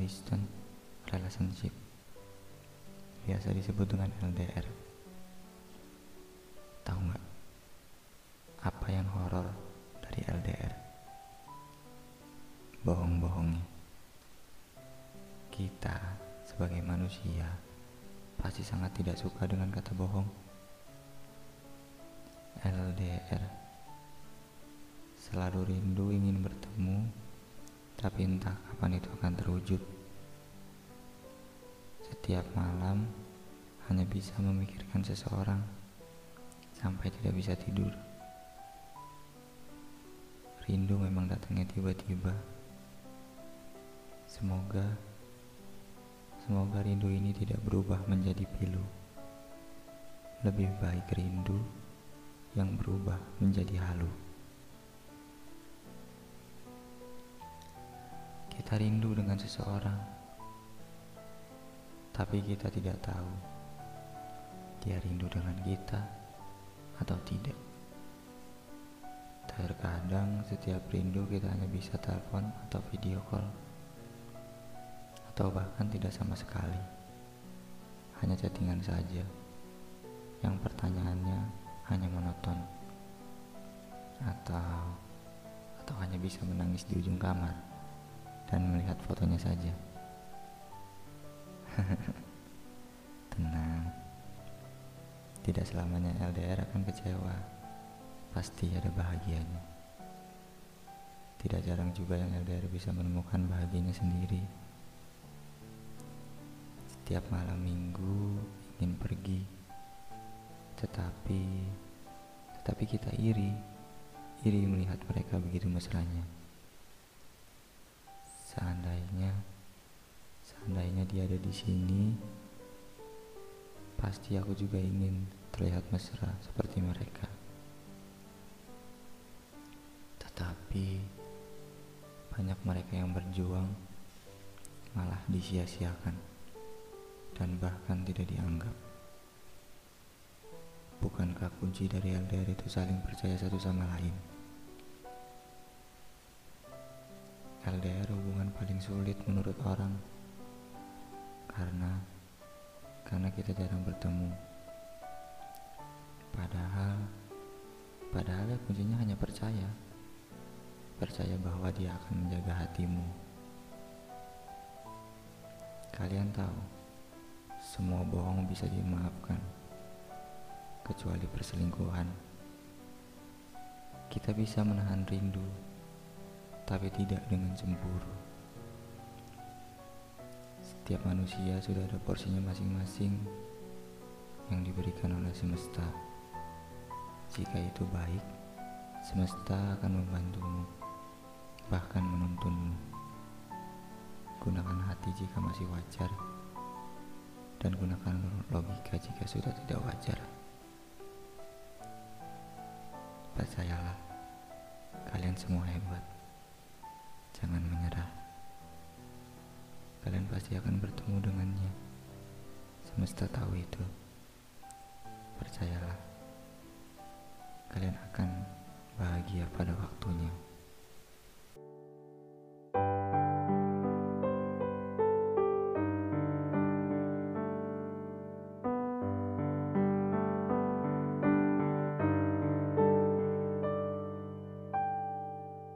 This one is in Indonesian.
distance relationship biasa disebut dengan LDR tahu nggak? Apa yang horor dari LDR bohong-bohongnya. Kita sebagai manusia pasti sangat tidak suka dengan kata bohong. LDR selalu rindu ingin bertemu tapi entah kapan itu akan terwujud. Setiap malam hanya bisa memikirkan seseorang sampai tidak bisa tidur. Rindu memang datangnya tiba-tiba. Semoga semoga rindu ini tidak berubah menjadi pilu. Lebih baik rindu yang berubah menjadi halu. Kita rindu dengan seseorang, tapi kita tidak tahu dia rindu dengan kita atau tidak. Terkadang setiap rindu kita hanya bisa telepon atau video call, atau bahkan tidak sama sekali, hanya chattingan saja. Yang pertanyaannya hanya monoton. Atau atau hanya bisa menangis di ujung kamar dan melihat fotonya saja. Tenang. Tidak selamanya LDR akan kecewa. Pasti ada bahagianya. Tidak jarang juga yang LDR bisa menemukan bahagianya sendiri. Setiap malam minggu ingin pergi tetapi tetapi kita iri iri melihat mereka begitu mesranya seandainya seandainya dia ada di sini pasti aku juga ingin terlihat mesra seperti mereka. Tetapi banyak mereka yang berjuang malah disia-siakan dan bahkan tidak dianggap. Bukankah kunci dari LDR itu saling percaya satu sama lain? LDR paling sulit menurut orang karena karena kita jarang bertemu. Padahal padahal ya kuncinya hanya percaya. Percaya bahwa dia akan menjaga hatimu. Kalian tahu, semua bohong bisa dimaafkan kecuali perselingkuhan. Kita bisa menahan rindu, tapi tidak dengan cemburu. Setiap manusia sudah ada porsinya masing-masing yang diberikan oleh semesta. Jika itu baik, semesta akan membantumu, bahkan menuntunmu. Gunakan hati jika masih wajar, dan gunakan logika jika sudah tidak wajar. Percayalah, kalian semua hebat. Kalian pasti akan bertemu dengannya. Semesta tahu itu. Percayalah, kalian akan bahagia pada waktunya.